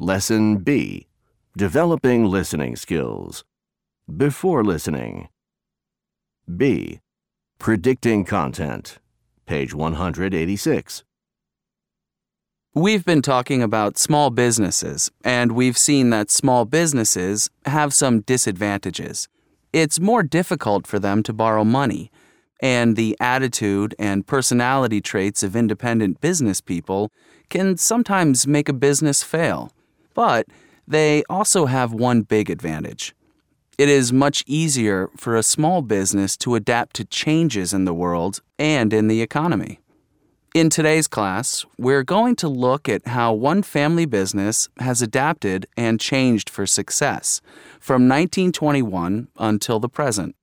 Lesson B Developing Listening Skills. Before listening. B. Predicting content. Page 186. We've been talking about small businesses, and we've seen that small businesses have some disadvantages. It's more difficult for them to borrow money, and the attitude and personality traits of independent business people can sometimes make a business fail. But they also have one big advantage. It is much easier for a small business to adapt to changes in the world and in the economy. In today's class, we're going to look at how one family business has adapted and changed for success from 1921 until the present.